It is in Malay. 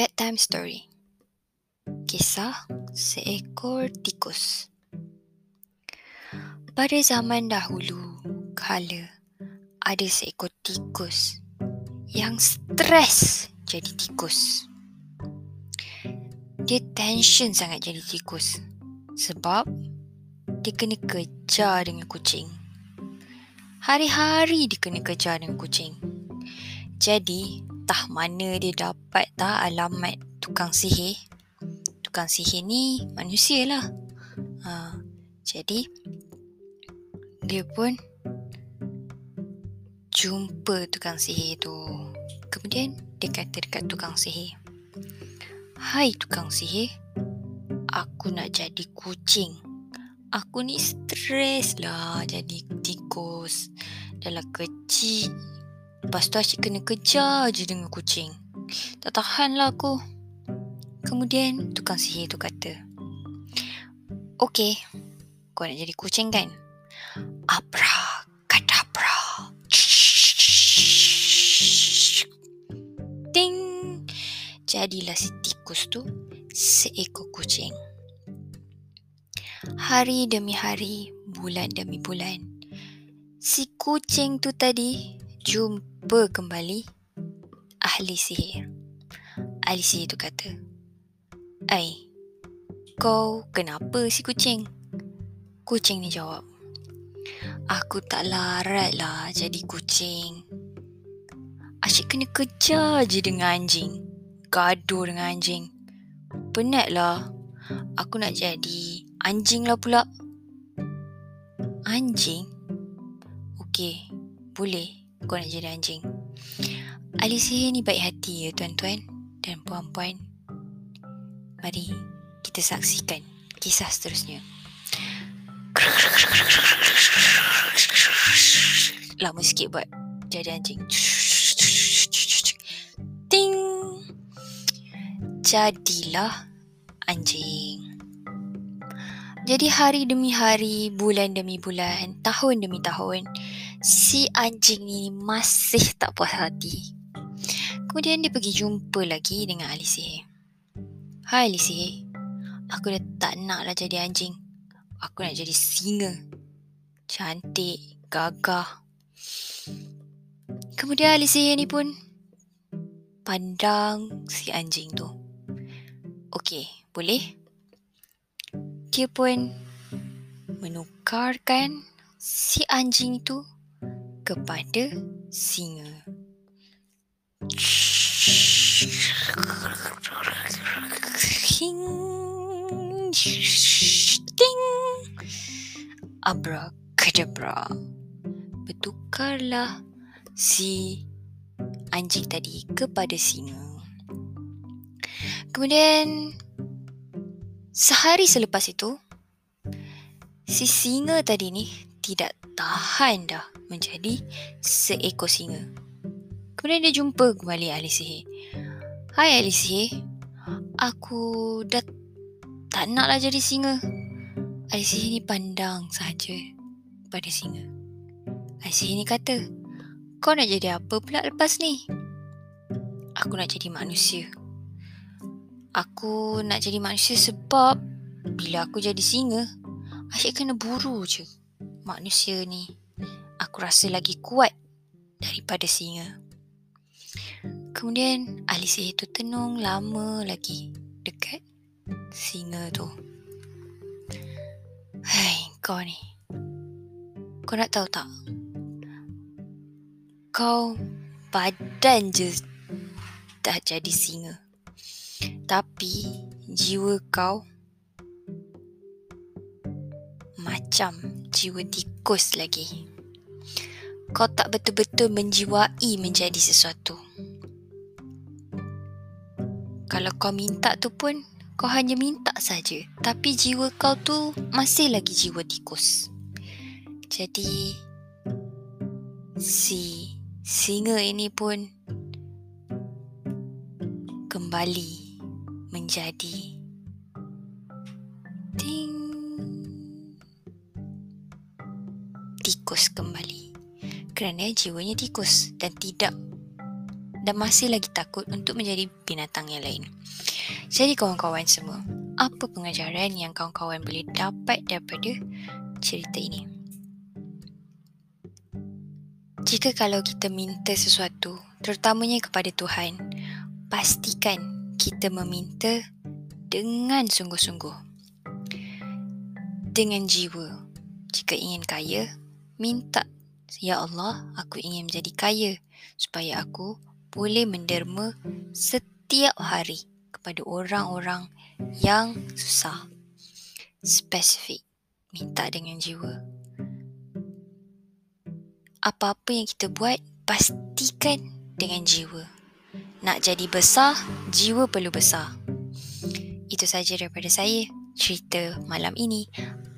Bedtime Story Kisah Seekor Tikus Pada zaman dahulu, kala ada seekor tikus yang stres jadi tikus. Dia tension sangat jadi tikus sebab dia kena kejar dengan kucing. Hari-hari dia kena kejar dengan kucing. Jadi, entah mana dia dapat tak alamat tukang sihir. Tukang sihir ni manusia lah. Ha, jadi, dia pun jumpa tukang sihir tu. Kemudian, dia kata dekat tukang sihir. Hai tukang sihir, aku nak jadi kucing. Aku ni stres lah jadi tikus. Dalam kecil Lepas tu asyik kena kejar je dengan kucing. Tak tahan lah aku. Kemudian tukang sihir tu kata. Okey, kau nak jadi kucing kan? Abra, kadabra. Ting. Jadilah si tikus tu seekor kucing. Hari demi hari, bulan demi bulan. Si kucing tu tadi jumpa kembali ahli sihir. Ahli sihir tu kata, Ai, kau kenapa si kucing? Kucing ni jawab, Aku tak larat lah jadi kucing. Asyik kena kejar je dengan anjing. Gaduh dengan anjing. Penat lah. Aku nak jadi anjing lah pula. Anjing? Okey, boleh kau nak jadi anjing. Ahli sihir ni baik hati ya tuan-tuan dan puan-puan. Mari kita saksikan kisah seterusnya. Lama sikit buat jadi anjing. Ting. Jadilah anjing. Jadi hari demi hari, bulan demi bulan, tahun demi tahun, si anjing ni masih tak puas hati. Kemudian dia pergi jumpa lagi dengan sihir. Hai sihir, aku dah tak nak lah jadi anjing. Aku nak jadi singa. Cantik, gagah. Kemudian sihir ni pun pandang si anjing tu. Okey, boleh? Dia pun menukarkan si anjing tu kepada singa. Ting. Abracadabra. Bertukarlah si anjing tadi kepada singa. Kemudian sehari selepas itu si singa tadi ni tidak tahan dah menjadi seekor singa. Kemudian dia jumpa kembali ahli sihir. Hai ahli sihir, aku dah tak naklah jadi singa. Ahli sihir ni pandang saja pada singa. Ahli sihir ni kata, kau nak jadi apa pula lepas ni? Aku nak jadi manusia. Aku nak jadi manusia sebab bila aku jadi singa, asyik kena buru je manusia ni aku rasa lagi kuat daripada singa. Kemudian ahli sihir tu tenung lama lagi dekat singa tu. Hai kau ni. Kau nak tahu tak? Kau badan je dah jadi singa. Tapi jiwa kau macam jiwa tikus lagi. Kau tak betul-betul menjiwai menjadi sesuatu. Kalau kau minta tu pun, kau hanya minta saja. Tapi jiwa kau tu masih lagi jiwa tikus. Jadi, si singa ini pun kembali menjadi tikus kembali kerana jiwanya tikus dan tidak dan masih lagi takut untuk menjadi binatang yang lain. Jadi kawan-kawan semua, apa pengajaran yang kawan-kawan boleh dapat daripada cerita ini? Jika kalau kita minta sesuatu, terutamanya kepada Tuhan, pastikan kita meminta dengan sungguh-sungguh. Dengan jiwa. Jika ingin kaya, minta, Ya Allah, aku ingin menjadi kaya supaya aku boleh menderma setiap hari kepada orang-orang yang susah. Spesifik. Minta dengan jiwa. Apa-apa yang kita buat, pastikan dengan jiwa. Nak jadi besar, jiwa perlu besar. Itu saja daripada saya cerita malam ini.